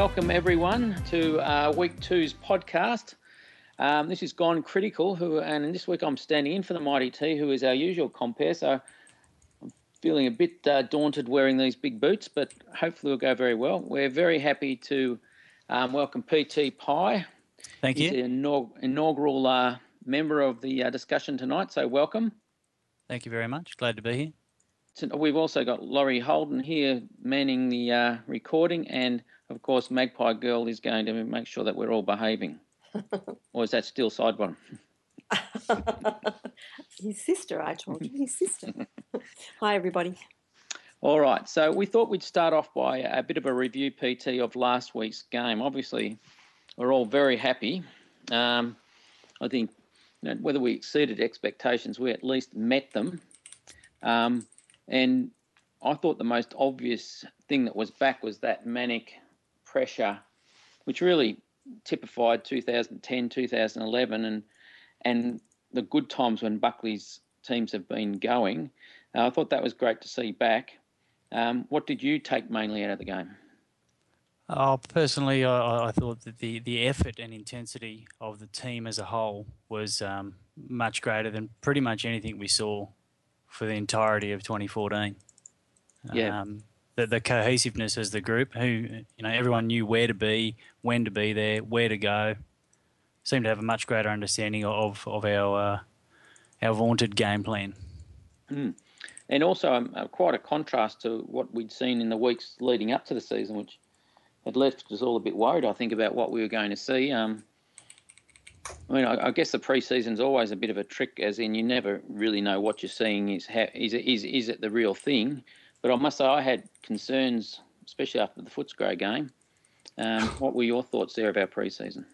welcome everyone to uh, week two's podcast. Um, this is Gone Critical, who, and this week I'm standing in for the Mighty T, who is our usual compere. So I'm feeling a bit uh, daunted wearing these big boots, but hopefully we'll go very well. We're very happy to um, welcome PT Pie. Thank He's you. the inaug- inaugural uh, member of the uh, discussion tonight, so welcome. Thank you very much. Glad to be here. So We've also got Laurie Holden here manning the uh, recording, and of course, Magpie Girl is going to make sure that we're all behaving. or is that still Sidebottom? His sister, I told you, his sister. Hi, everybody. All right, so we thought we'd start off by a bit of a review, PT, of last week's game. Obviously, we're all very happy. Um, I think you know, whether we exceeded expectations, we at least met them. Um, and I thought the most obvious thing that was back was that manic pressure, which really typified 2010, 2011, and and the good times when Buckley's teams have been going. Uh, I thought that was great to see back. Um, what did you take mainly out of the game? Oh, personally, I, I thought that the, the effort and intensity of the team as a whole was um, much greater than pretty much anything we saw for the entirety of 2014. Yeah. Um, the, the cohesiveness as the group, who you know, everyone knew where to be, when to be there, where to go. Seemed to have a much greater understanding of of our uh, our vaunted game plan. And also, um, uh, quite a contrast to what we'd seen in the weeks leading up to the season, which had left us all a bit worried, I think, about what we were going to see. Um, I mean, I, I guess the pre-season's always a bit of a trick, as in you never really know what you're seeing is is is is it the real thing. But I must say, I had concerns, especially after the Footscray game. Um, what were your thoughts there of our pre-season?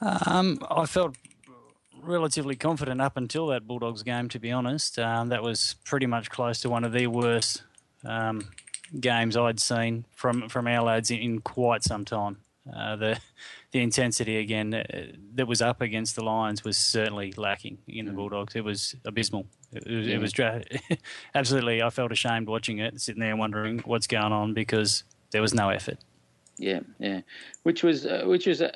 Um, I felt relatively confident up until that Bulldogs game, to be honest. Um, that was pretty much close to one of the worst um, games I'd seen from, from our lads in, in quite some time. Uh, the the intensity again uh, that was up against the Lions was certainly lacking in the Bulldogs. It was abysmal. It was, it was dra- absolutely. I felt ashamed watching it, sitting there wondering what's going on because there was no effort. Yeah, yeah, which was uh, which was a,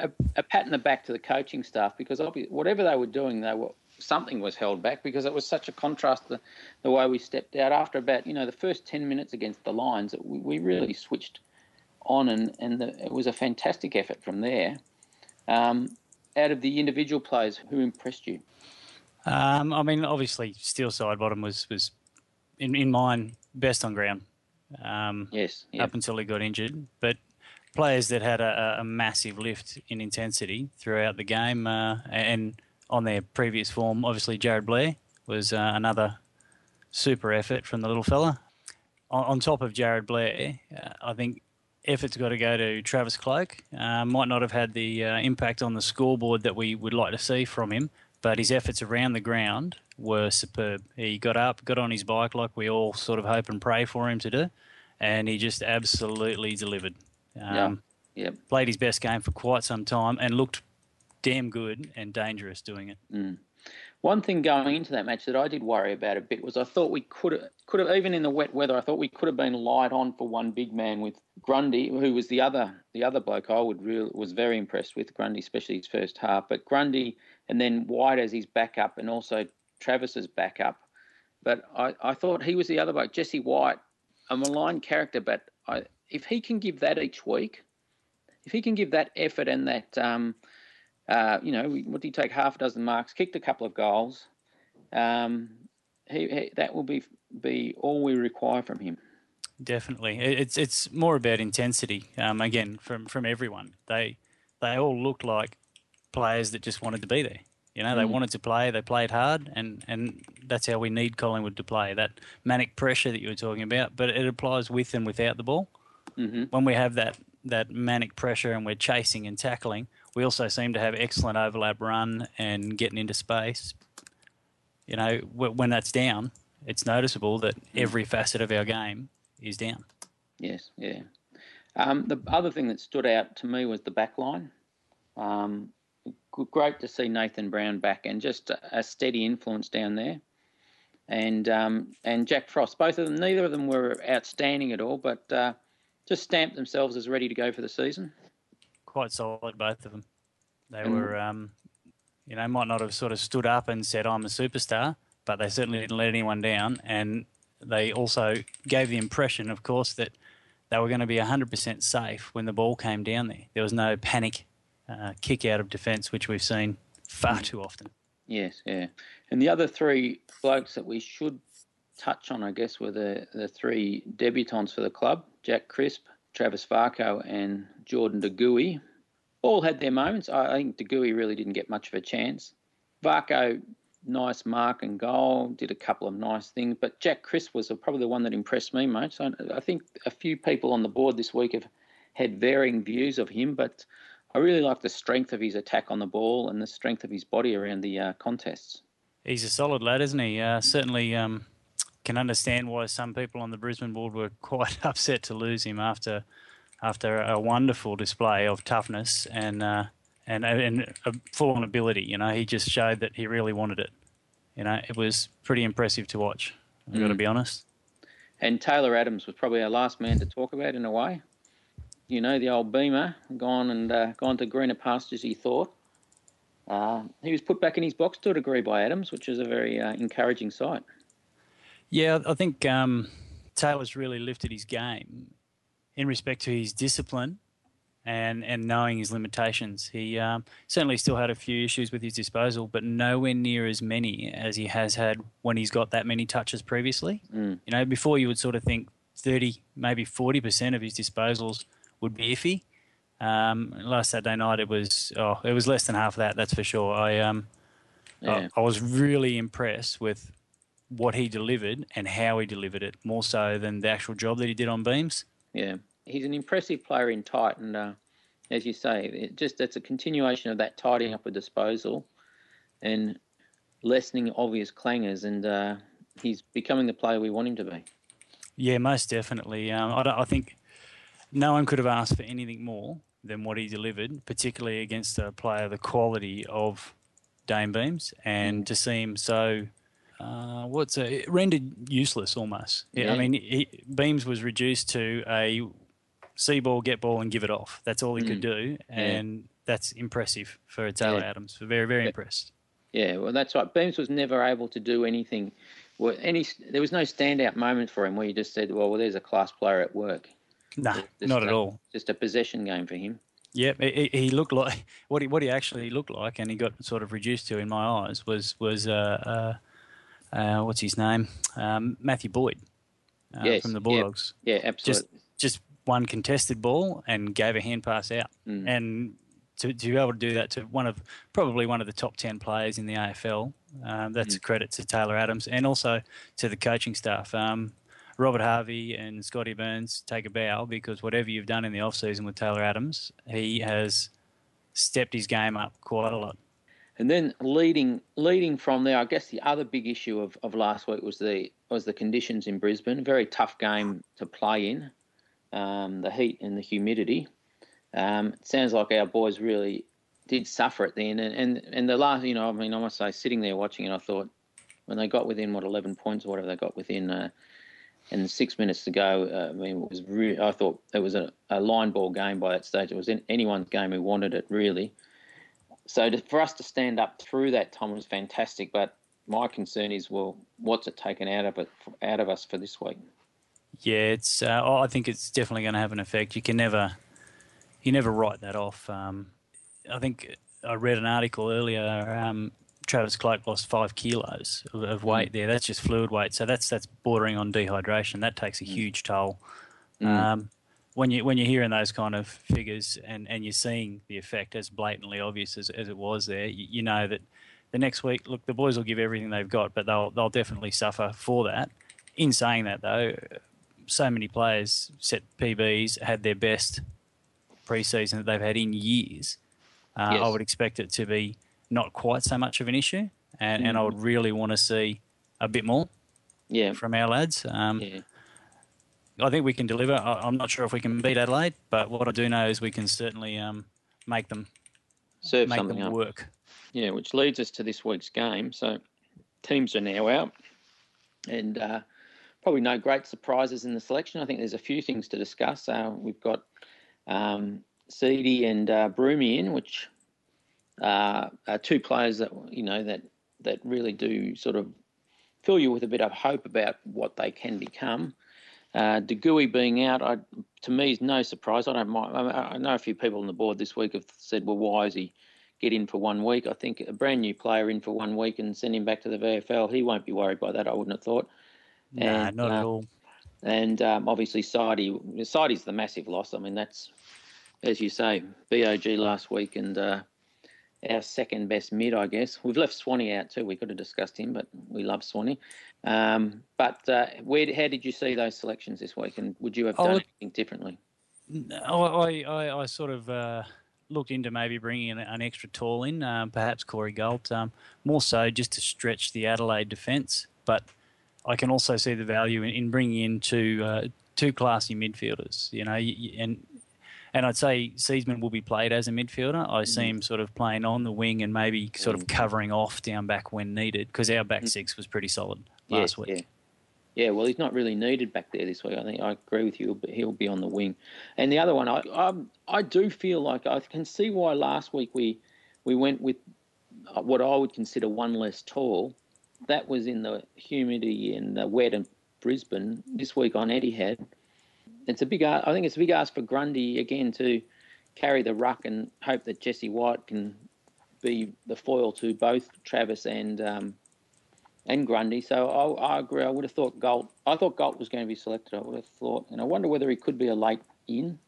a, a pat in the back to the coaching staff because whatever they were doing, they were something was held back because it was such a contrast to the way we stepped out after about you know the first ten minutes against the Lions. We, we really switched on and and the, it was a fantastic effort from there. Um, out of the individual players, who impressed you? Um, I mean, obviously, Steele Sidebottom was was in in mine best on ground. Um, Yes, yeah, up until he got injured. But players that had a, a massive lift in intensity throughout the game uh, and on their previous form, obviously Jarryd Blair was uh, another super effort from the little fella. On, on top of Jarryd Blair, uh, I think effort's got to go to Travis Cloke. Uh, might not have had the uh, impact on the scoreboard that we would like to see from him, but his efforts around the ground were superb. He got up, got on his bike like we all sort of hope and pray for him to do, and he just absolutely delivered. Um, yeah. Played his best game for quite some time and looked damn good and dangerous doing it. One thing going into that match that I did worry about a bit was I thought we could have, could have even in the wet weather I thought we could have been light on for one big man with Grundy, who was the other the other bloke I would real was very impressed with Grundy, especially his first half. But Grundy and then White as his backup and also Travis's backup. But I, I thought he was the other bloke, Jesse White, a maligned character. But I, if he can give that each week, if he can give that effort and that um, uh, you know, what did he take? Half a dozen marks, kicked a couple of goals. Um, he, he, that will be be all we require from him. Definitely, it's it's more about intensity. Um, again, from from everyone, they they all looked like players that just wanted to be there. You know, they wanted to play. They played hard, and and that's how we need Collingwood to play. That manic pressure that you were talking about, but it applies with and without the ball. Mm-hmm. When we have that that manic pressure and we're chasing and tackling, we also seem to have excellent overlap run and getting into space. You know, wh- when that's down, it's noticeable that every facet of our game is down. Yes, yeah. Um, the other thing that stood out to me was the back line. Um, great to see Nathan Brown back and just a, a steady influence down there. And um, and Jack Frost, both of them, neither of them were outstanding at all, but uh, just stamped themselves as ready to go for the season. Quite solid, both of them. They And- were, um, you know, might not have sort of stood up and said, I'm a superstar, but they certainly didn't let anyone down. And they also gave the impression, of course, that they were going to be 100% safe when the ball came down there. There was no panic uh, kick out of defence, which we've seen far too often. Yes, yeah. And the other three blokes that we should touch on, I guess, were the, the three debutants for the club Jack Crisp, Travis Varco, and Jordan De. All had their moments. I think De really didn't get much of a chance. Varco, nice mark and goal, did a couple of nice things. But Jack Crisp was probably the one that impressed me most. I, I think a few people on the board this week have had varying views of him, but I really like the strength of his attack on the ball and the strength of his body around the uh, contests. He's a solid lad, isn't he? Uh, certainly um, can understand why some people on the Brisbane board were quite upset to lose him after after a wonderful display of toughness and uh, and and a full on ability. You know, he just showed that he really wanted it. You know, it was pretty impressive to watch. I've got to Mm. be honest. And Taylor Adams was probably our last man to talk about in a way. You know, the old Beamer gone and uh, gone to greener pastures. He thought uh, he was put back in his box to a degree by Adams, which is a very uh, encouraging sight. Yeah, I think um, Taylor's really lifted his game in respect to his discipline and and knowing his limitations. He um, certainly still had a few issues with his disposal, but nowhere near as many as he has had when he's got that many touches previously. Mm. You know, before you would sort of think thirty, maybe forty percent of his disposals would be iffy. Um, last Saturday night, it was oh, it was less than half of that. That's for sure. I um, Yeah. I, I was really impressed with what he delivered and how he delivered it, more so than the actual job that he did on beams. Yeah, he's an impressive player in tight, and uh, as you say, it just that's a continuation of that tidying up a disposal and lessening obvious clangers, and uh, he's becoming the player we want him to be. Yeah, most definitely. Um, I, I think no one could have asked for anything more than what he delivered, particularly against a player the quality of Dayne Beams, and to see him so. Uh, what's a, rendered useless almost? Yeah, I mean, he, Beams was reduced to a see ball, get ball, and give it off. That's all he could do, and that's impressive for Taylor Yeah. Adams. Very, very Yeah. impressed. Yeah, well, that's right. Beams was never able to do anything. Well, any there was no standout moment for him where you just said, "Well, well there's a class player at work." Nah, Just not at a- all. Just a possession game for him. Yeah, he, he looked like what he what he actually looked like, and he got sort of reduced to in my eyes was was uh, uh, uh, what's his name, um, Matthew Boyd uh, Yes, from the yeah. Bulldogs. Yeah, Just absolutely. just just one contested ball and gave a hand pass out, Mm. and to, to be able to do that to one of probably one of the top ten players in the AFL, um, that's a Mm. credit to Taylor Adams and also to the coaching staff. Um, Robert Harvey and Scotty Burns take a bow because whatever you've done in the off season with Taylor Adams, he has stepped his game up quite a lot. And then leading leading from there, I guess the other big issue of, of last week was the was the conditions in Brisbane. Very tough game to play in, um, the heat and the humidity. Um, it sounds like our boys really did suffer at the end. And, and and the last, you know, I mean, I must say, sitting there watching it, I thought when they got within what eleven points or whatever they got within, uh, and six minutes to go, uh, I mean, it was really, I thought it was a, a line ball game by that stage. It was in anyone's game who wanted it really. So to, for us to stand up through that time was fantastic. But my concern is, well, what's it taken out of it out of us for this week? Yeah, it's. Uh, I think it's definitely going to have an effect. You can never, you never write that off. Um, I think I read an article earlier. Um, Travis Cloke lost five kilos of, of weight there. That's just fluid weight. So that's that's bordering on dehydration. That takes a huge toll. Um, when you when you're hearing those kind of figures and, and you're seeing the effect as blatantly obvious as, as it was there, you, you know that the next week, look, the boys will give everything they've got, but they'll they'll definitely suffer for that. In saying that, though, so many players set PBs, had their best preseason that they've had in years. Uh, I would expect it to be not quite so much of an issue, and, and I would really want to see a bit more Yeah, from our lads. Um, yeah, I think we can deliver. I, I'm not sure if we can beat Adelaide, but what I do know is we can certainly um, make them serve make something them up. work. Yeah, which leads us to this week's game. So teams are now out, and uh, probably no great surprises in the selection. I think there's a few things to discuss. Uh, we've got um, Seedy and uh, Broomy in, which uh, are two players that you know that that really do sort of fill you with a bit of hope about what they can become. Uh, De Goey being out, I, to me, is no surprise. I don't mind. I know a few people on the board this week have said, "Well, why is he get in for one week?" I think a brand new player in for one week and send him back to the VFL, he won't be worried by that. I wouldn't have thought. Nah, and, not uh, at all. And um, obviously, Sidey, Sidey's the massive loss. I mean, that's as you say, BOG last week and uh, our second best mid, I guess. We've left Swanee out too. We could have discussed him, but we love Swanee. Um, but uh, where, how did you see those selections this week, and would you have done anything differently? I, I, I sort of uh, looked into maybe bringing an, an extra tall in, um, perhaps Corey Gault, um, more so just to stretch the Adelaide defence. But I can also see the value in, in bringing in two uh, two classy midfielders. You know, and and I'd say Seedsman will be played as a midfielder. I see him sort of playing on the wing and maybe sort of mm. covering off down back when needed because our back mm. six was pretty solid last week. Yeah. Yeah, well, he's not really needed back there this week. I think I agree with you, but he'll be on the wing. And the other one, I I, I do feel like I can see why last week we we went with what I would consider one less tall. That was in the humidity and the wet in Brisbane. This week on Etihad, it's a big. I think it's a big ask for Grundy again to carry the ruck and hope that Jesse White can be the foil to both Travis and um, and Grundy. So I, I, agree. I would have thought Gault. I thought Gault was going to be selected. I would have thought, and I wonder whether he could be a late in.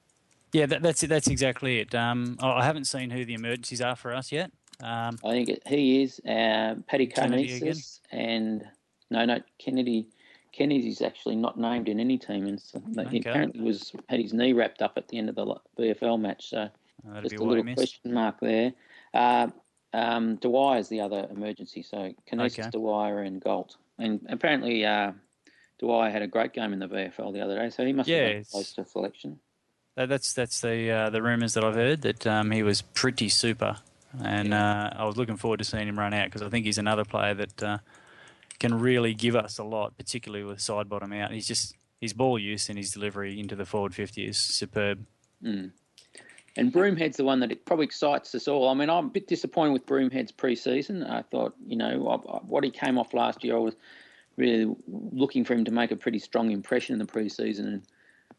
Yeah, that, that's it. That's exactly it. Um, I haven't seen who the emergencies are for us yet. Um, I think it, he is uh, Paddy Karnezis and no, no Kennedy. Kennedy's actually not named in any team, and so okay. he apparently was had his knee wrapped up at the end of the VFL match. So oh, just a little question mark there. Uh, um, Dwyer is the other emergency, so Karnezis, okay. Dwyer, and Gault, and apparently uh, Dwyer had a great game in the VFL the other day, so he must yeah, have close to selection. That's that's the uh, the rumours that I've heard that um, he was pretty super, and yeah. uh, I was looking forward to seeing him run out because I think he's another player that uh, can really give us a lot, particularly with Sidebottom out. He's just his ball use and his delivery into the forward fifty is superb. Mm. And Broomhead's the one that it probably excites us all. I mean, I'm a bit disappointed with Broomhead's pre-season. I thought, you know, what he came off last year, I was really looking for him to make a pretty strong impression in the pre-season and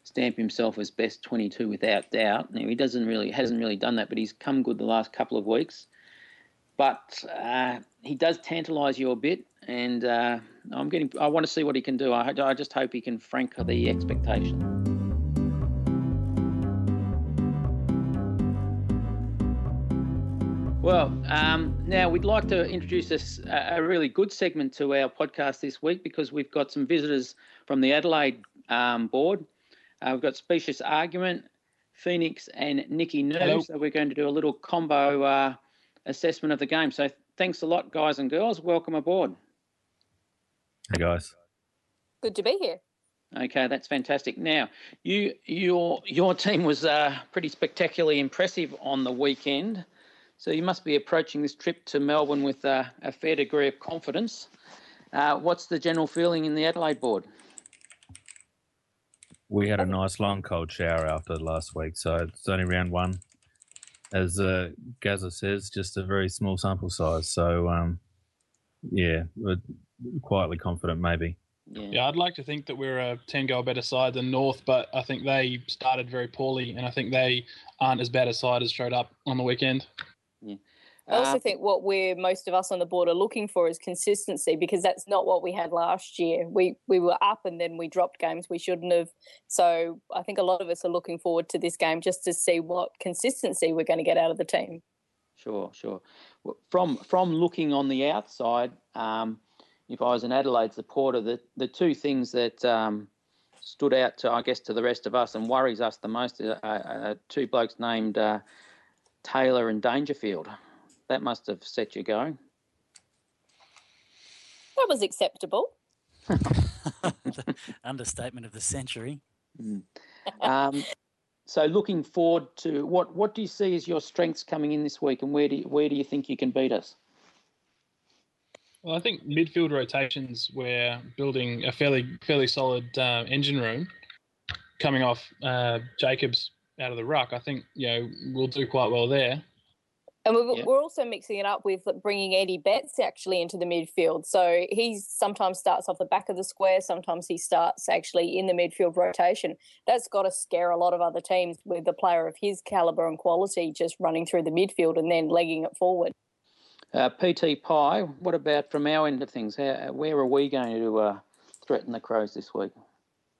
stamp himself as best 22 without doubt. Now he doesn't really hasn't really done that, but he's come good the last couple of weeks. But uh, he does tantalise you a bit, and uh, I'm getting. I want to see what he can do. I, I just hope he can frank the expectation. Well, um, now we'd like to introduce this, a really good segment to our podcast this week because we've got some visitors from the Adelaide um, board. Uh, we've got Specious Argument, Phoenix, and NikkiNoo. So we're going to do a little combo uh, assessment of the game. So thanks a lot, guys and girls. Welcome aboard. Hey guys. Good to be here. Okay, that's fantastic. Now, you your your team was uh, pretty spectacularly impressive on the weekend, so you must be approaching this trip to Melbourne with uh, a fair degree of confidence. Uh, what's the general feeling in the Adelaide board? We had a nice long cold shower after last week, so it's only round one. As uh, Gaza says, just a very small sample size. So, um, yeah, we're quietly confident, maybe. Yeah. yeah. I'd like to think that we're a 10 goal better side than North, but I think they started very poorly, and I think they aren't as bad a side as showed up on the weekend. Yeah. I also uh, think what we're most of us on the board are looking for is consistency because that's not what we had last year. We we were up and then we dropped games we shouldn't have. So I think a lot of us are looking forward to this game just to see what consistency we're going to get out of the team. Sure, sure. From from looking on the outside, um, if I was an Adelaide supporter, the the two things that um, stood out to I guess to the rest of us and worries us the most are, are two blokes named uh, Taylor and Dangerfield. That must have set you going. That was acceptable. Understatement of the century. Mm. Um, so, looking forward to what what do you see as your strengths coming in this week, and where do you, where do you think you can beat us? Well, I think midfield rotations, we're building a fairly fairly solid uh, engine room coming off uh, Jacobs out of the ruck. I think you know we'll do quite well there. And we're, yeah. we're also mixing it up with bringing Eddie Betts actually into the midfield. So he sometimes starts off the back of the square, sometimes he starts actually in the midfield rotation. That's got to scare a lot of other teams with a player of his caliber and quality just running through the midfield and then legging it forward. Uh, PT Pie, what about from our end of things? How, where are we going to uh, threaten the Crows this week?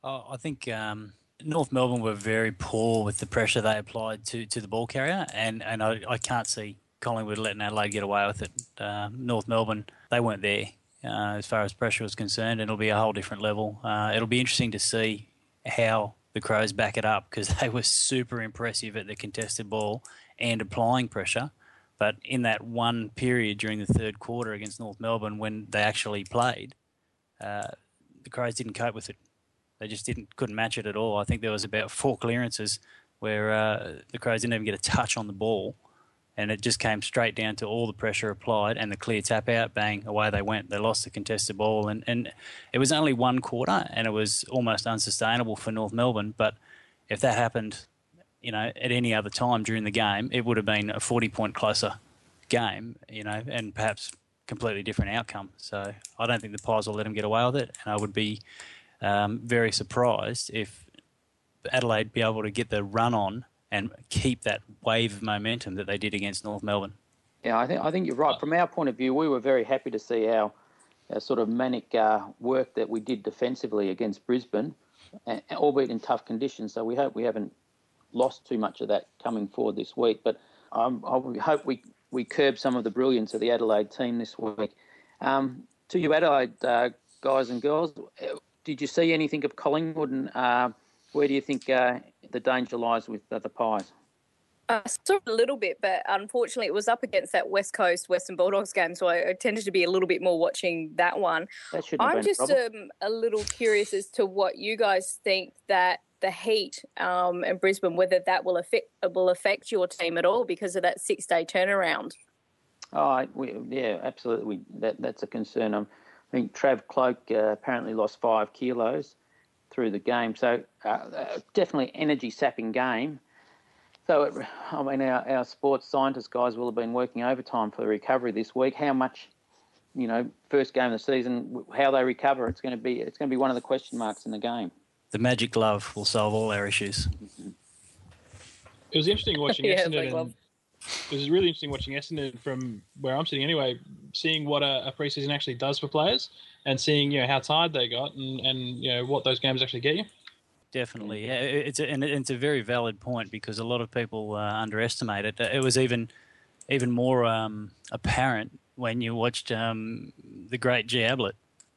Oh, I think um, North Melbourne were very poor with the pressure they applied to, to the ball carrier, and, and I, I can't see Collingwood letting Adelaide get away with it. Uh, North Melbourne, they weren't there uh, as far as pressure was concerned, and it'll be a whole different level. Uh, it'll be interesting to see how the Crows back it up because they were super impressive at the contested ball and applying pressure. But in that one period during the third quarter against North Melbourne, when they actually played, uh, the Crows didn't cope with it. They just didn't couldn't match it at all. I think there was about four clearances where uh, the Crows didn't even get a touch on the ball, and it just came straight down to all the pressure applied and the clear tap out, bang, away they went. They lost the contested ball, and, and it was only one quarter, and it was almost unsustainable for North Melbourne. But if that happened, you know, at any other time during the game, it would have been a 40 point closer game, you know, and perhaps completely different outcome. So I don't think the Pies will let them get away with it, and I would be um, very surprised if Adelaide be able to get the run on and keep that wave of momentum that they did against North Melbourne. Yeah, I think I think you're right. From our point of view, we were very happy to see our, our sort of manic uh, work that we did defensively against Brisbane, albeit in tough conditions. So we hope we haven't lost too much of that coming forward this week. But um, I hope we we curb some of the brilliance of the Adelaide team this week. Um, to you, Adelaide uh, guys and girls, did you see anything of Collingwood, and uh, where do you think uh, the danger lies with the Pies? I saw a little bit, but unfortunately, it was up against that West Coast Western Bulldogs game, so I, tended to be a little bit more watching that one. That I'm just um, a little curious as to what you guys think that the heat um, in Brisbane, whether that will affect will affect your team at all because of that six day turnaround. Oh, we, yeah, absolutely. That that's a concern. Um, I think Trav Cloke uh, apparently lost five kilos through the game. So uh, uh, definitely energy sapping game. So it, I mean, our, our sports scientist guys will have been working overtime for the recovery this week. How much, you know, first game of the season, how they recover, it's going to be it's going to be one of the question marks in the game. The magic glove will solve all our issues. It was interesting watching yeah, Essendon. It was really interesting watching Essendon from where I'm sitting anyway, seeing what a, a preseason actually does for players and seeing you know how tired they got and, and you know what those games actually get you. Definitely, yeah. It's a, and it's a very valid point because a lot of people uh, underestimate it. It was even even more um, apparent when you watched um, the great G Ablett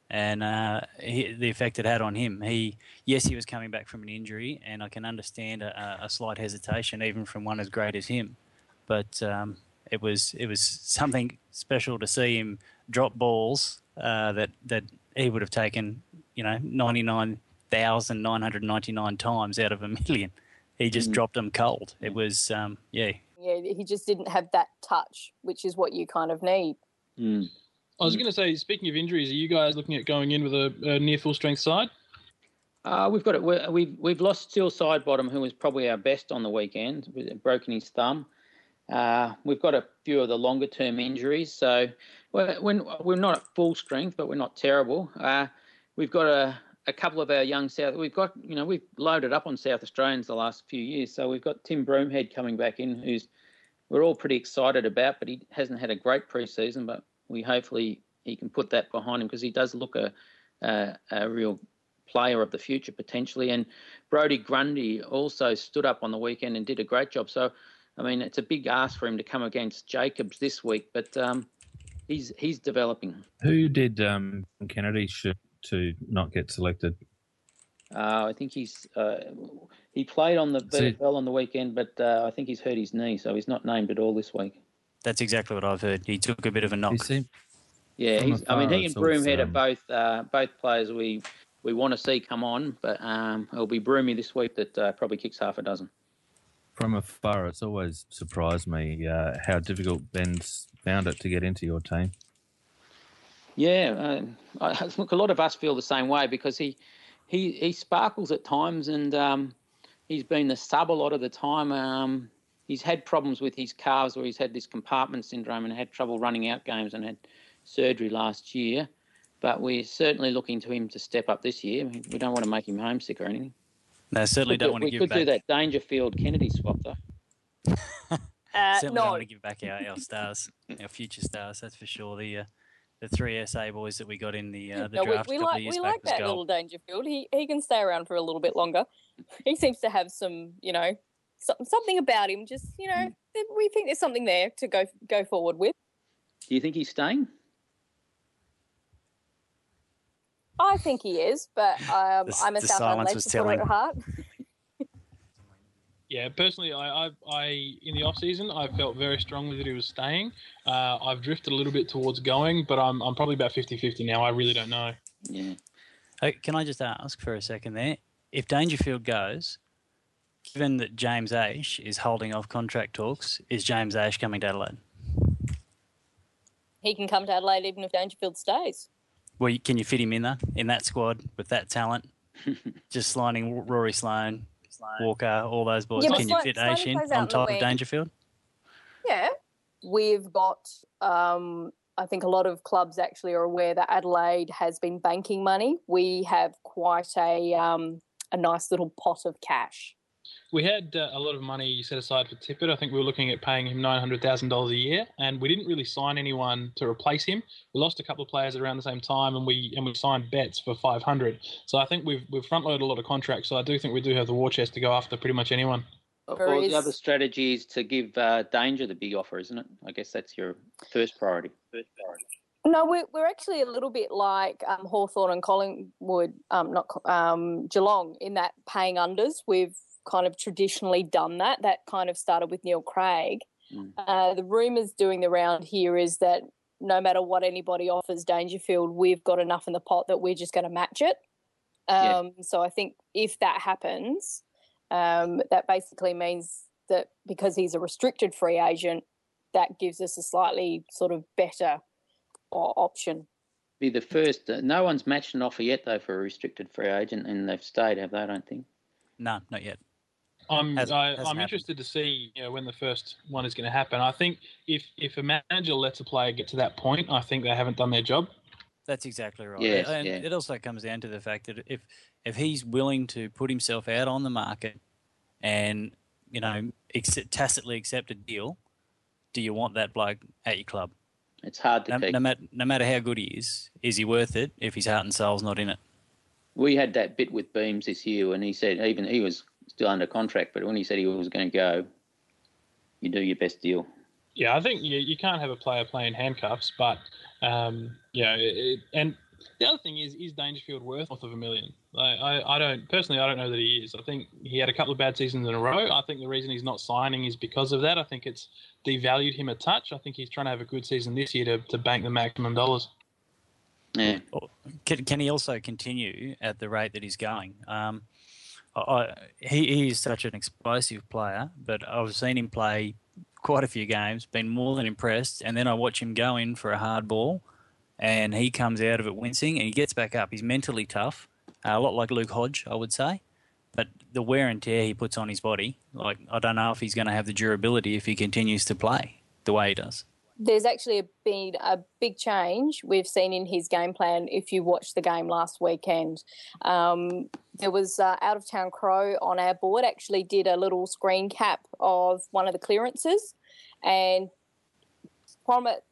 and uh, he, the effect it had on him. He, yes, he was coming back from an injury, and I can understand a, a slight hesitation even from one as great as him but um, it was it was something special to see him drop balls uh, that that he would have taken, you know, ninety nine thousand nine hundred ninety nine times out of a million. He just mm. dropped them cold. It was um, yeah. Yeah, he just didn't have that touch, which is what you kind of need. Mm. I was going to say, speaking of injuries, are you guys looking at going in with a, a near full strength side? Uh, we've got it. We've we've lost Steele Sidebottom, who was probably our best on the weekend, broken his thumb. Uh, we've got a few of the longer term injuries, so we're, we're not at full strength, but we're not terrible. Uh, we've got a, a couple of our young South. We've got you know we've loaded up on South Australians the last few years, so we've got Tim Broomhead coming back in, who's we're all pretty excited about, but he hasn't had a great preseason, but we hopefully he can put that behind him because he does look a, a, a real player of the future potentially. And Brodie Grundy also stood up on the weekend and did a great job. So I mean, it's a big ask for him to come against Jacobs this week, but um, he's he's developing. Who did um, Kennedy shoot to not get selected? Uh, I think he's uh, he played on the VFL on the weekend, but uh, I think he's hurt his knee, so he's not named at all this week. That's exactly what I've heard. He took a bit of a knock. yeah, I mean, he and Broomhead um, are both uh, both players we we want to see come on, but um, it'll be Broomy this week that uh, probably kicks half a dozen from afar, it's always surprised me uh, how difficult Ben's found it to get into your team. Yeah, uh, I, look, a lot of us feel the same way because he he he sparkles at times, and um, he's been the sub a lot of the time. Um, he's had problems with his calves, where he's had this compartment syndrome and had trouble running out games, and had surgery last year. But we're certainly looking to him to step up this year. We don't want to make him homesick or anything. No, certainly don't want to give back. We could do that Dangerfield Kennedy swap though. uh, certainly no. don't want to give back our, our stars, our future stars. That's for sure. The uh, the three SA boys that we got in the uh, the no, draft. We, we like we like that little Dangerfield. He he can stay around for a little bit longer. he seems to have some, you know, something about him. Just you know, we think there's something there to go go forward with. Do you think he's staying? I think he is, but um, the, I'm a Southampton supporter at heart. Yeah, personally, I, I, I, in the off season, I felt very strongly that he was staying. Uh, I've drifted a little bit towards going, but I'm, I'm probably about 50-50 now. I really don't know. Yeah. Hey, can I just ask for a second there? If Dangerfield goes, given that James Aish is holding off contract talks, is James Aish coming to Adelaide? He can come to Adelaide even if Dangerfield stays. Well, can you fit him in there in that squad with that talent? just sliding Rory Sloane, Walker, all those boys. Yeah, Can you fit Aish in on top of Dangerfield? Yeah, we've got. Um, I think a lot of clubs actually are aware that Adelaide has been banking money. We have quite a um, a nice little pot of cash we had uh, a lot of money set aside for Tippett. I think we were looking at paying him nine hundred thousand dollars a year, and we didn't really sign anyone to replace him. We lost a couple of players around the same time, and we and we signed Betts for five hundred. So I think we've we've front loaded a lot of contracts. So I do think we do have the war chest to go after pretty much anyone. Well, the other strategy is to give uh, Danger the big offer, isn't it? I guess that's your first priority. First priority. No, we're, we're actually a little bit like um, Hawthorn and Collingwood, um, not um, Geelong, in that paying unders. We've kind of traditionally done that. That kind of started with Neil Craig. Mm. Uh, the rumours doing the round here is that no matter what anybody offers Dangerfield, we've got enough in the pot that we're just going to match it. Um, yeah. So I think if that happens, um, that basically means that because he's a restricted free agent, that gives us a slightly sort of better option. Be the first. Uh, no one's matched an offer yet, though, for a restricted free agent, and they've stayed, have they? I don't think. No, not yet. I'm has, uh, I, am interested to see you know, when the first one is going to happen. I think if if a manager lets a player get to that point, I think they haven't done their job. That's exactly right. Yes, and yeah. it also comes down to the fact that if if he's willing to put himself out on the market and you know accept, tacitly accept a deal, do you want that bloke at your club? It's hard to no, pick. No, matter, no matter how good he is, is he worth it if his heart and soul's not in it? We had that bit with Beams this year, and he said even he was still under contract, but when he said he was going to go, you do your best deal. Yeah, I think you, you can't have a player playing handcuffs, but um, yeah, it, and the other thing is, is Dangerfield worth north of a million? I, I, I, don't personally, I don't know that he is. I think he had a couple of bad seasons in a row. I think the reason he's not signing is because of that. I think it's devalued him a touch. I think he's trying to have a good season this year to, to bank the maximum dollars. Yeah. Can, can he also continue at the rate that he's going? Um, I, he, he is such an explosive player, but I've seen him play quite a few games, been more than impressed, and then I watch him go in for a hard ball, and he comes out of it wincing, and he gets back up. He's mentally tough, uh, a lot like Luke Hodge, I would say, but the wear and tear he puts on his body, like I don't know if he's going to have the durability if he continues to play the way he does there's actually been a big change we've seen in his game plan if you watched the game last weekend. Um, there was uh, out of town crow on our board actually did a little screen cap of one of the clearances and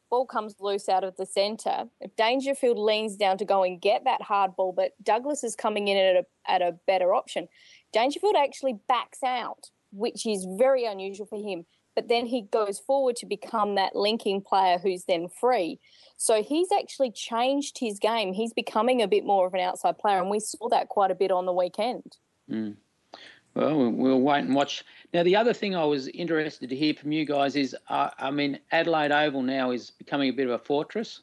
ball comes loose out of the centre. Dangerfield leans down to go and get that hard ball, but Douglas is coming in at a, at a better option, Dangerfield actually backs out, which is very unusual for him but then he goes forward to become that linking player who's then free. So he's actually changed his game. He's becoming a bit more of an outside player, and we saw that quite a bit on the weekend. Mm. Well, we'll wait and watch. Now, the other thing I was interested to hear from you guys is, uh, I mean, Adelaide Oval now is becoming a bit of a fortress.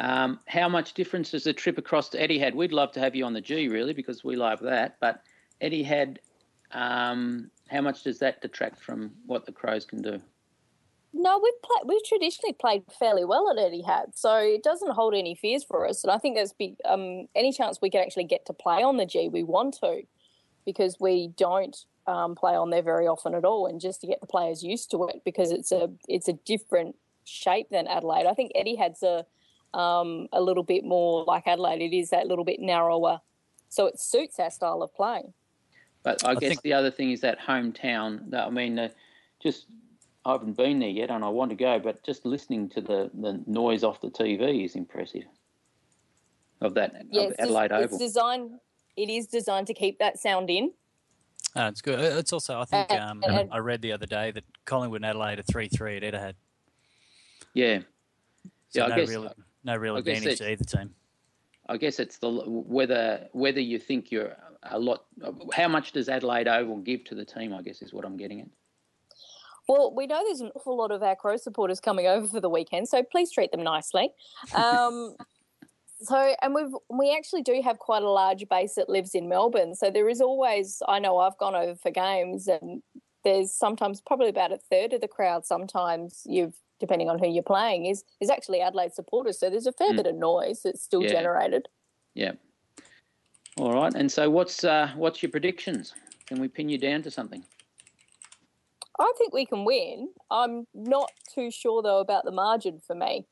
Um, how much difference does the trip across to Etihad? We'd love to have you on the G, really, because we love that. But Etihad, um, how much does that detract from what the Crows can do? No, we've played, we've traditionally played fairly well at Etihad, so it doesn't hold any fears for us. And I think there's big um, any chance we can actually get to play on the G, we want to, because we don't um, play on there very often at all, and just to get the players used to it because it's a it's a different shape than Adelaide. I think Etihad's a um, a little bit more like Adelaide. It is that little bit narrower, so it suits our style of playing. But I, I guess think... the other thing is that hometown. I mean, uh, just I haven't been there yet, and I want to go. But just listening to the, the noise off the TV is impressive. Of that yeah, of Adelaide des- Oval. It's designed. It is designed to keep that sound in. Oh, it's good. It's also, I think, um, and, I read the other day that Collingwood and Adelaide are three three at Etihad. Yeah, so yeah. No I guess real, no real advantage to either team. I guess it's the whether whether you think you're a lot. How much does Adelaide Oval give to the team? I guess is what I'm getting at. Well, we know there's an awful lot of our Crow supporters coming over for the weekend, so please treat them nicely. Um, so, and we've we actually do have quite a large base that lives in Melbourne. So there is always. I know I've gone over for games, and there's sometimes probably about a third of the crowd. Sometimes you've depending on who you're playing is is actually Adelaide supporters. So there's a fair mm. bit of noise that's still yeah. generated. Yeah. All right. And so, what's uh, what's your predictions? Can we pin you down to something? I think we can win. I'm not too sure though about the margin for me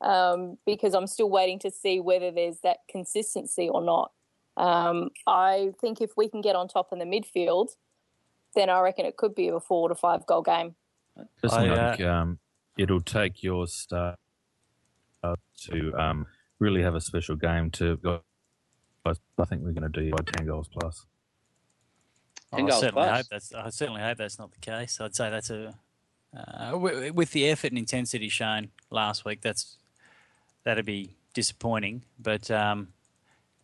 um, because I'm still waiting to see whether there's that consistency or not. Um, I think if we can get on top in the midfield, then I reckon it could be a four to five goal game. I uh, think um, it'll take your start to um, really have a special game to go. I think we're going to do by 10 goals plus. I certainly hope that's. I certainly hope that's not the case. I'd say that's a uh, with the effort and intensity shown last week. That's that'd be disappointing. But um,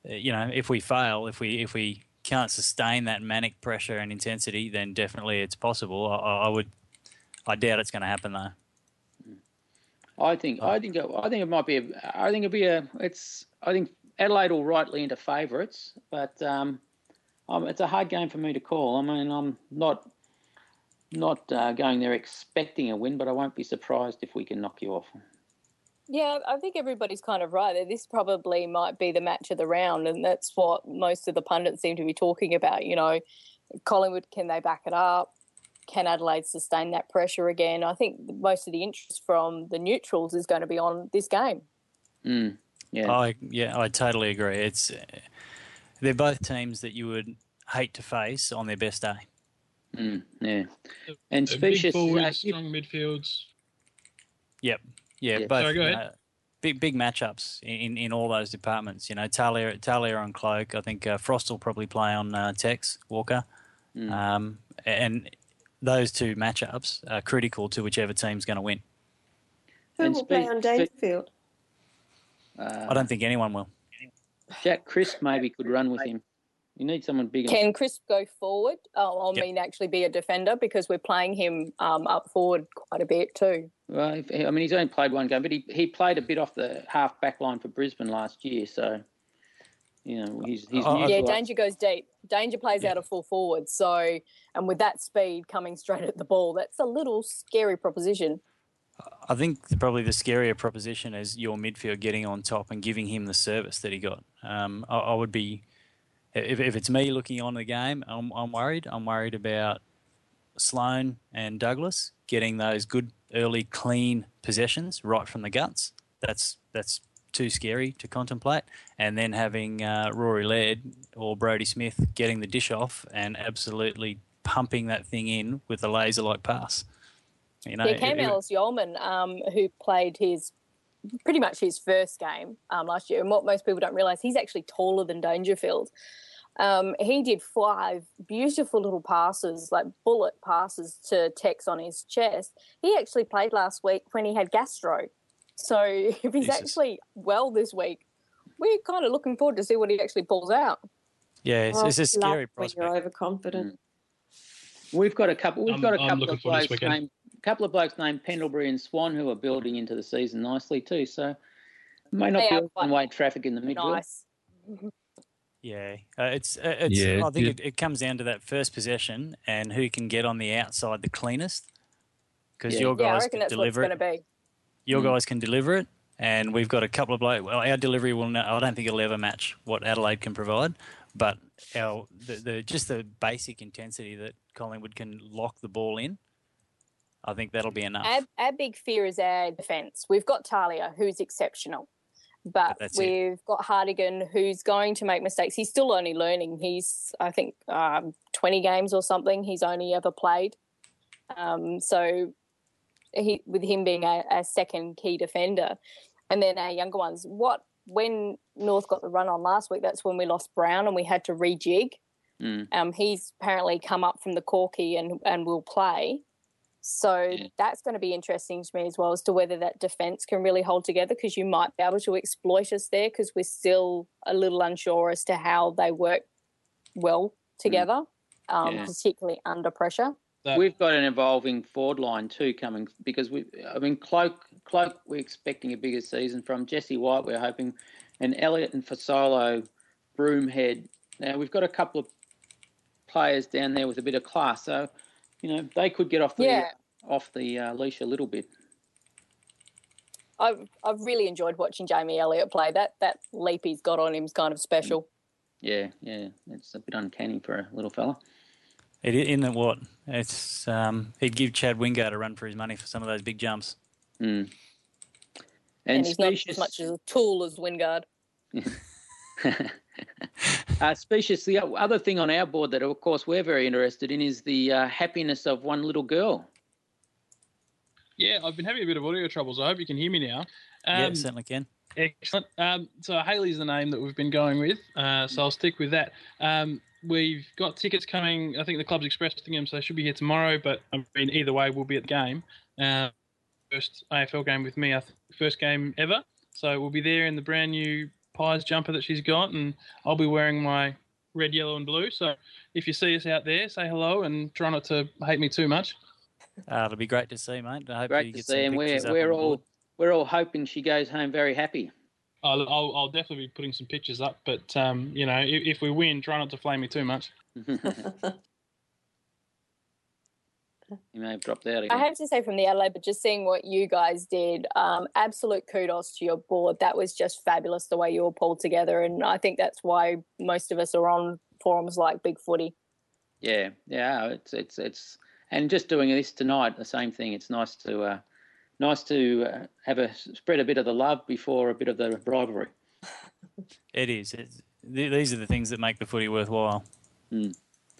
uh, you know, if we fail, if we if we can't sustain that manic pressure and intensity, then definitely it's possible. I, I would. I doubt it's going to happen though. I think. I think. I think it might be. A, I think it'll be a. It's. I think Adelaide will rightly into favourites, but um, um, it's a hard game for me to call. I mean, I'm not not uh, going there expecting a win, but I won't be surprised if we can knock you off. Yeah, I think everybody's kind of right. This probably might be the match of the round, and that's what most of the pundits seem to be talking about. You know, Collingwood, can they back it up? Can Adelaide sustain that pressure again? I think most of the interest from the neutrals is going to be on this game. Mm, yeah, I yeah, I totally agree. It's they're both teams that you would hate to face on their best day. Mm, yeah, and a Specious big forwards, uh, strong midfields. Yep, yeah, yeah. both. Sorry, uh, big big matchups in, in all those departments. You know, Talia Talia on Cloke. I think uh, Frost will probably play on uh, Tex Walker, mm. um, and those two matchups are critical to whichever team's going to win. Who and will play on Dangerfield? Uh, I don't think anyone will. Jack Crisp maybe could run with him. You need someone bigger. Can Crisp go forward? Oh, I yep. mean, actually be a defender because we're playing him um, up forward quite a bit too. Well, I mean, he's only played one game, but he, he played a bit off the half back line for Brisbane last year, so you know he's he's oh, yeah. Danger goes deep. Danger plays yeah. out of full forward, so and with that speed coming straight at the ball, that's a little scary proposition. I think probably the scarier proposition is your midfield getting on top and giving him the service that he got. Um, I, I, would be, if, if it's me looking on the game, I'm, I'm worried. I'm worried about Sloane and Douglas getting those good early clean possessions right from the guts. That's that's too scary to contemplate. And then having uh, Rory Laird or Brodie Smith getting the dish off and absolutely pumping that thing in with a laser-like pass. You know, yeah, Cam Ellis Yolmen, um, who played his pretty much his first game um, last year, and what most people don't realise, he's actually taller than Dangerfield. Um, he did five beautiful little passes, like bullet passes to Tex on his chest. He actually played last week when he had gastro. So if he's Jesus. actually well this week, we're kind of looking forward to see what he actually pulls out. Yeah, it's, it's a scary prospect. When you're overconfident. Mm. We've got a couple. We've I'm, got a couple of blokes named a couple of blokes named Pendlebury and Swan who are building into the season nicely too. So may not they be one way traffic in the middle. Nice. Yeah, uh, it's uh, it's. Yeah, I think yeah. it, it, comes down to that first possession and who can get on the outside the cleanest. because yeah. your guys yeah, can deliver it. Be. Your mm. guys can deliver it, and we've got a couple of blokes. Well, our delivery will. I don't think it'll ever match what Adelaide can provide, but our the, the just the basic intensity that Collingwood can lock the ball in. I think that'll be enough. Our, our big fear is our defence. We've got Talia, who's exceptional, but That's we've it. got Hartigan, who's going to make mistakes. He's still only learning. He's, I think, um, 20 games or something he's only ever played. Um, so he, with him being a, a second key defender, and then our younger ones, what when North got the run on last week, that's when we lost Brown and we had to rejig. Mm. Um, he's apparently come up from the corky and and will play. So yeah. that's going to be interesting to me as well as to whether that defence can really hold together because you might be able to exploit us there because we're still a little unsure as to how they work well together, mm. um, yeah. particularly under pressure. We've got an evolving forward line too coming because we. I mean, Cloke, Cloke, we're expecting a bigger season from Jesse White. We're hoping, and Elliott and Fasolo, Broomhead. Now we've got a couple of players down there with a bit of class. So you know, they could get off the yeah. off the uh, leash a little bit. I've I've really enjoyed watching Jamie Elliott play. That that leap he's got on him is kind of special. Yeah, yeah, it's a bit uncanny for a little fella. It isn't it what? It's um, he'd give Chad Wingard a run for his money for some of those big jumps. Mm. And, and he's specious... not as much as a tool as Wingard. uh, Specious, the other thing on our board that, of course, we're very interested in is the uh, happiness of one little girl. Yeah, I've been having a bit of audio troubles. I hope you can hear me now. Um, yeah, certainly can. Excellent. Um, so Haley's the name that we've been going with, uh, so I'll stick with that. Um, we've got tickets coming. I think the club's expressing them, so they should be here tomorrow. But I mean, either way, we'll be at the game. Uh, first AFL game with me, I think, first game ever. So we'll be there in the brand new Pies jumper that she's got, and I'll be wearing my red, yellow, and blue. So if you see us out there, say hello and try not to hate me too much. Uh, it'll be great to see, mate. I hope great you get to see, and we're we're all we're all hoping she goes home very happy. I'll, I'll, I'll definitely be putting some pictures up, but um, you know, if, if we win, try not to flame me too much. You may have dropped out again. I have to say from the Adelaide, but just seeing what you guys did, um, absolute kudos to your board. That was just fabulous the way you all pulled together, and I think that's why most of us are on forums like Big Footy. Yeah, yeah, it's it's it's, and just doing this tonight, the same thing. It's nice to uh, nice to uh, have a spread a bit of the love before a bit of the rivalry. It is. It's, these are the things that make the footy worthwhile. Mm.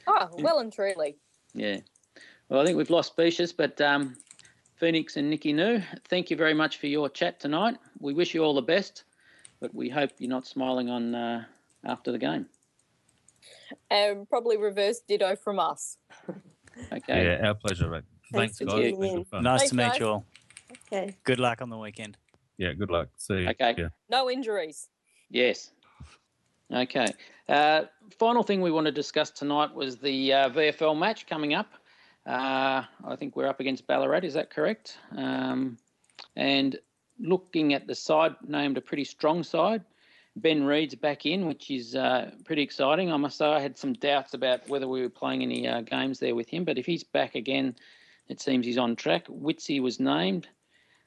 Oh, well and truly. Yeah. Well, I think we've lost Specious, but um, Phoenix and NikkiNoo, thank you very much for your chat tonight. We wish you all the best, but we hope you're not smiling on uh, after the game. And probably reverse ditto from us. okay. Yeah, our pleasure, mate. Thanks, Thanks guys. Nice Thanks, to meet guys. you all. Okay. Good luck on the weekend. Yeah, good luck. See you. Okay. Yeah. No injuries. Yes. Okay. Uh, final thing we want to discuss tonight was the uh, VFL match coming up. Uh, I think we're up against Ballarat, is that correct? Um, and looking at the side, named a pretty strong side. Ben Reid's back in, which is uh, pretty exciting. I must say, I had some doubts about whether we were playing any uh, games there with him, but if he's back again, it seems he's on track. Witsy was named.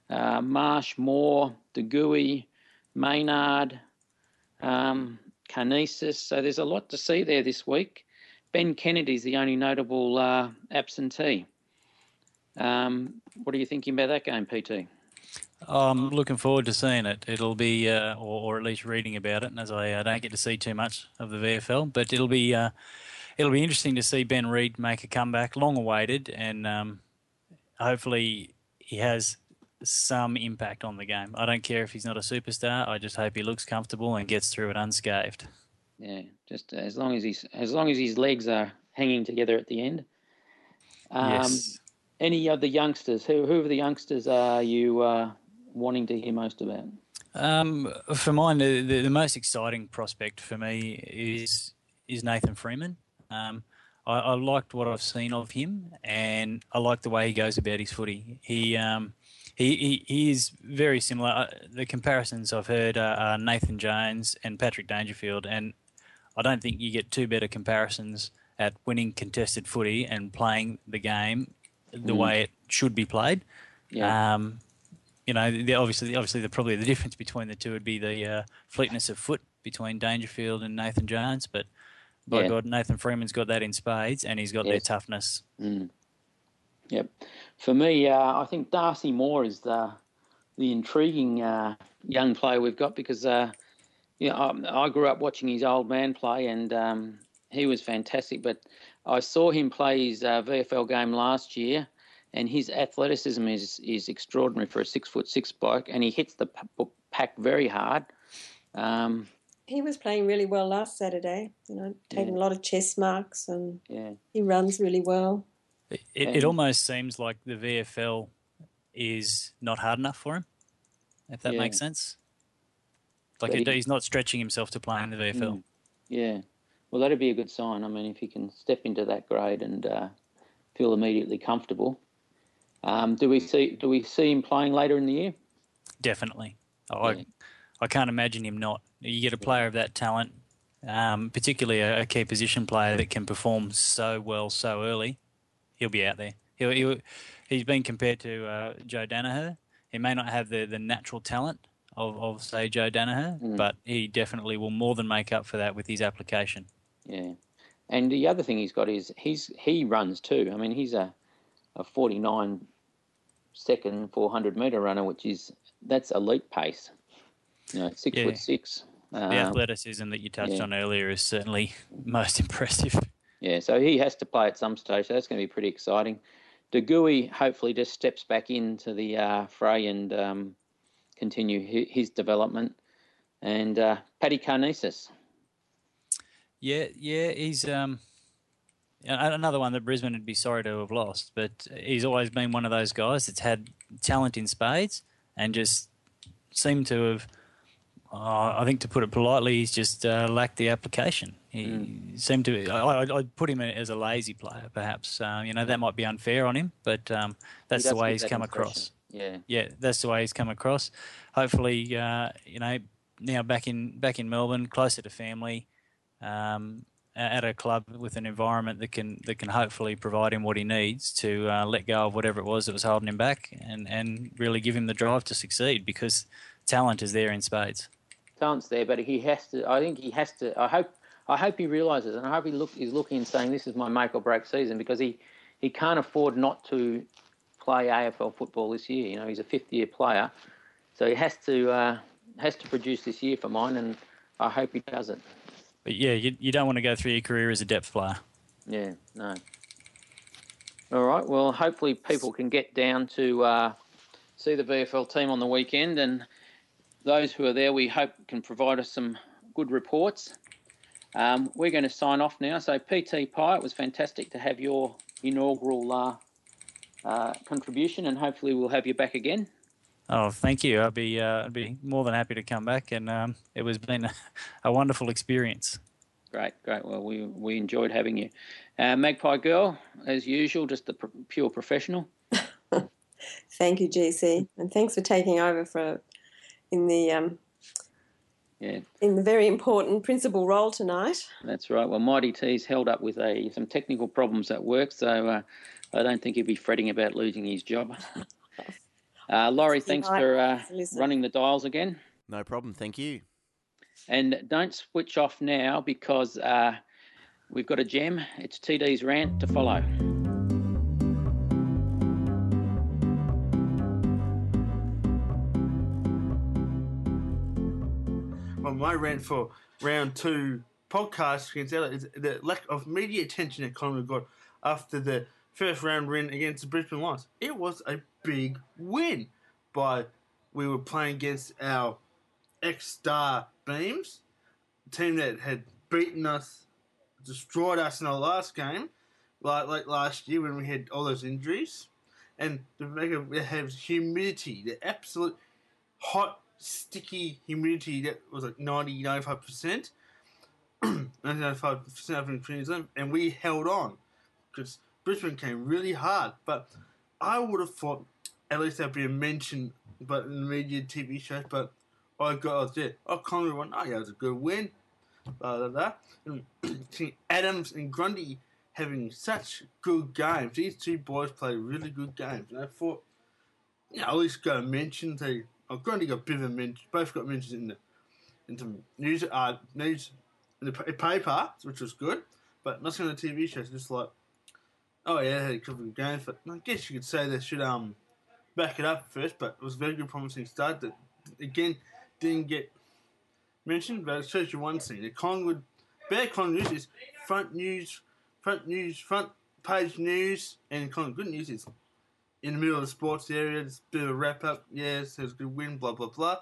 Uh, Marsh, Moore, De Goey, Maynard, um, Karnezis. So there's a lot to see there this week. Ben Kennedy is the only notable uh, absentee. Um, what are you thinking about that game, PT? I'm looking forward to seeing it. It'll be, uh, or, or, at least reading about it. And as I uh, don't get to see too much of the VFL, but it'll be, uh, it'll be interesting to see Ben Reid make a comeback, long awaited, and um, hopefully he has some impact on the game. I don't care if he's not a superstar. I just hope he looks comfortable and gets through it unscathed. Yeah, just as long as he's as long as his legs are hanging together at the end. Um, yes. Any other youngsters? Who who are the youngsters are you uh, wanting to hear most about? Um, for mine, the, the, the, most exciting prospect for me is is Nathan Freeman. Um, I, I, liked what I've seen of him, and I like the way he goes about his footy. He um, he, he, he is very similar. Uh, the comparisons I've heard are, are Nathan Jones and Patrick Dangerfield, and I don't think you get two better comparisons at winning contested footy and playing the game the mm. way it should be played. Yeah. Um, you know, the, obviously, obviously, the probably the difference between the two would be the uh, fleetness of foot between Dangerfield and Nathan Jones. But by yeah. God, Nathan Freeman's got that in spades, and he's got yes. their toughness. Mm. Yep. For me, uh, I think Darcy Moore is the the intriguing uh, young player we've got because uh, you know, I, I, grew up watching his old man play, and um, he was fantastic. But I saw him play his uh, VFL game last year, and his athleticism is is extraordinary for a six foot six bloke, and he hits the pack very hard. Um, he was playing really well last Saturday. You know, taking yeah. a lot of chess marks, and yeah. he runs really well. It, it, it, almost seems like the VFL is not hard enough for him, if that yeah. makes sense. Like he, he's not stretching himself to play in the VFL. Mm, yeah, well, that'd be a good sign. I mean, if he can step into that grade and uh, feel immediately comfortable. Um, do we see do we see him playing later in the year? Definitely. Oh, yeah. I I can't imagine him not. You get a player of that talent, um, particularly a, a, key position player that can perform so well so early. He'll be out there. He'll, he'll he's been compared to uh, Joe Daniher. He may not have the, the natural talent of, of say Joe Daniher, mm. but he definitely will more than make up for that with his application. Yeah, and the other thing he's got is he's he runs too. I mean, he's a a 49 second 400 meter runner, which is that's elite pace. You know, six yeah. foot six. The um, athleticism that you touched yeah. on earlier is certainly most impressive. Yeah, so he has to play at some stage. So that's going to be pretty exciting. De hopefully just steps back into the uh, fray and um, continue his, development. And uh, Paddy Karnezis. Yeah, yeah, he's um, another one that Brisbane would be sorry to have lost, but he's always been one of those guys that's had talent in spades and just seemed to have. Uh, I think to put it politely, he's just uh, lacked the application. He mm. seemed to. I, would put him as a lazy player, perhaps. Uh, you know that might be unfair on him, but um, that's the way he's come impression. across. Yeah, yeah, that's the way he's come across. Hopefully, uh, you know, now back in back in Melbourne, closer to family, um, at a club with an environment that can that can hopefully provide him what he needs to uh, let go of whatever it was that was holding him back, and and really give him the drive to succeed because talent is there in spades. Talent's there, but he has to. I think he has to. I hope I hope he realises, and I hope he look, is looking and saying, "This is my make or break season," because he, he can't afford not to play AFL football this year. You know, he's a fifth year player, so he has to uh, has to produce this year for mine, and I hope he does it. But yeah, you, you don't want to go through your career as a depth player. Yeah, no. All right. Well, hopefully people can get down to uh, see the VFL team on the weekend, and those who are there, we hope can provide us some good reports. Um, we're going to sign off now. So, PT Pie, it was fantastic to have your inaugural uh, uh, contribution, and hopefully we'll have you back again. Oh, thank you. I'd be uh, I'd be more than happy to come back, and um, it was been a, a, wonderful experience. Great, great. Well, we we enjoyed having you, uh, Magpie Girl, as usual, just the pr- pure professional. thank you, GC, and thanks for taking over for in the um, yeah. in the very important principal role tonight. That's right. Well, Mighty T's held up with a some technical problems at work, so uh, I don't think he'd be fretting about losing his job. Uh, Laurie, thanks for uh, running the dials again. No problem. Thank you. And don't switch off now because uh, we've got a gem. It's TD's rant to follow. well, my rant for round two podcast against Ella is the lack of media attention that Collingwood got after the first round win against the Brisbane Lions. It was a big win, but we were playing against our ex star Beams, team that had beaten us, destroyed us in our last game, like like last year when we had all those injuries. And the it have humidity, the absolute hot sticky humidity that was like 90 95%. 95% of Queensland, and we held on because Brisbane came really hard. But I would have thought at least there'd be a mention, but in the media TV shows. But I got I was there. Oh, went, oh yeah, it was a good win. Blah blah blah. And Adams and Grundy having such good games. These two boys play really good games, and I thought, you know, at least go mention they. I've got a bit of a mention. Both got mentions in the into news uh news in the paper, which was good, but nothing on the TV shows. Just like, oh yeah, they had a couple of games, but I guess you could say they should um back it up first. But it was a very good, promising start that again didn't get mentioned, but it shows you one thing: the Collingwood bad Collingwood news is front news front news, front page news, and of good news is in the middle of the sports area. It's a bit of a wrap up. Yes, there's a good win. Blah blah blah.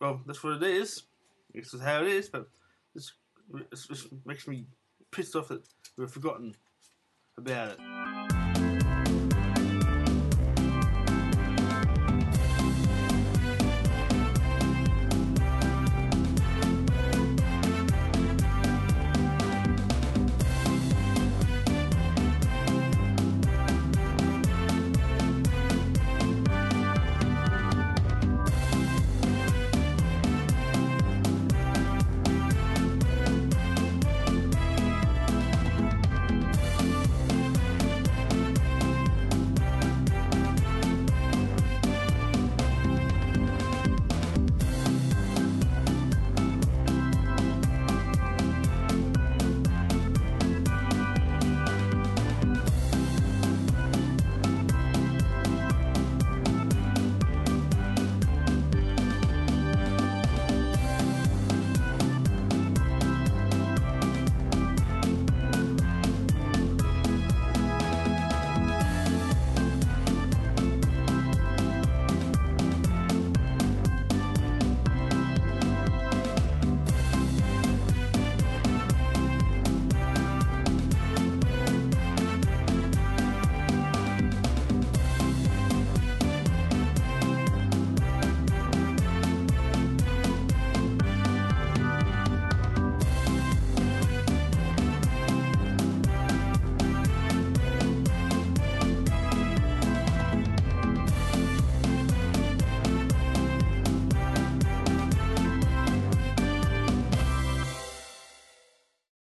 Well, that's what it is. This is how it is. But this, this makes me pissed off that we've forgotten about it.